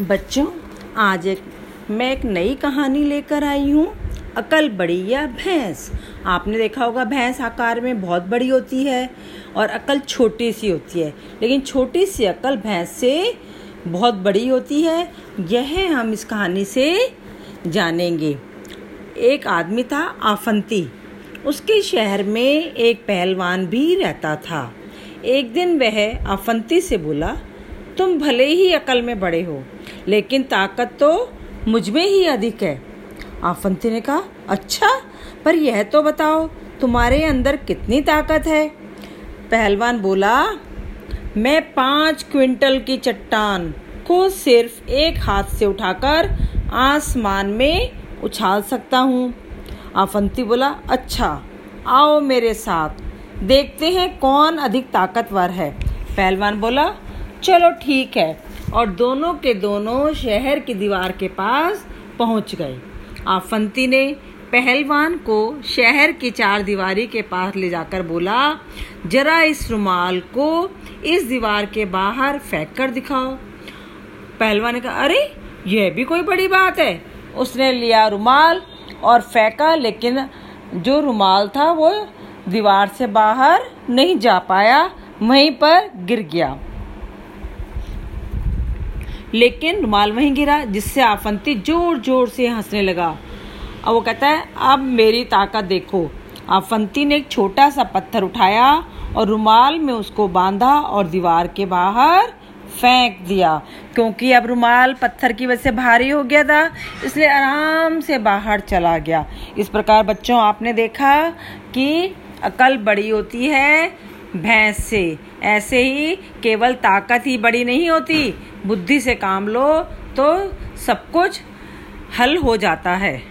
बच्चों, आज एक, मैं एक नई कहानी लेकर आई हूँ, अकल बड़ी या भैंस। आपने देखा होगा, भैंस आकार में बहुत बड़ी होती है और अकल छोटी सी होती है। लेकिन छोटी सी अकल भैंस से बहुत बड़ी होती है। यह हम इस कहानी से जानेंगे। एक आदमी था आफंती। उसके शहर में एक पहलवान भी रहता था। एक दिन वह आफंती से बोला, तुम भले ही अकल में बड़े हो लेकिन ताकत तो मुझमें ही अधिक है। आफंती ने कहा अच्छा पर यह तो बताओ, तुम्हारे अंदर कितनी ताकत है? पहलवान बोला, मैं पाँच क्विंटल की चट्टान को सिर्फ़ एक हाथ से उठाकर आसमान में उछाल सकता हूँ। आफंती बोला अच्छा आओ मेरे साथ, देखते हैं कौन अधिक ताकतवर है। पहलवान बोला चलो ठीक है। और दोनों के दोनों शहर की दीवार के पास पहुँच गए। आफंती ने पहलवान को शहर की चार दीवारी के पास ले जाकर बोला, जरा इस रुमाल को इस दीवार के बाहर फेंक कर दिखाओ। पहलवान ने कहा, अरे, यह भी कोई बड़ी बात है। उसने लिया रुमाल और फेंका, लेकिन जो रुमाल था वो दीवार से बाहर नहीं जा पाया, वहीं पर गिर गया। लेकिन रुमाल वहीं गिरा, जिससे आफंती ज़ोर ज़ोर से हंसने लगा। अब वो कहता है, अब मेरी ताकत देखो। आफंती ने एक छोटा सा पत्थर उठाया और रुमाल में उसको बांधा और दीवार के बाहर फेंक दिया। क्योंकि अब रुमाल पत्थर की वजह से भारी हो गया था, इसलिए आराम से बाहर चला गया। इस प्रकार बच्चों, आपने देखा कि अकल बड़ी होती है भैंस। से ऐसे ही केवल ताकत ही बड़ी नहीं होती। बुद्धि से काम लो तो सब कुछ हल हो जाता है।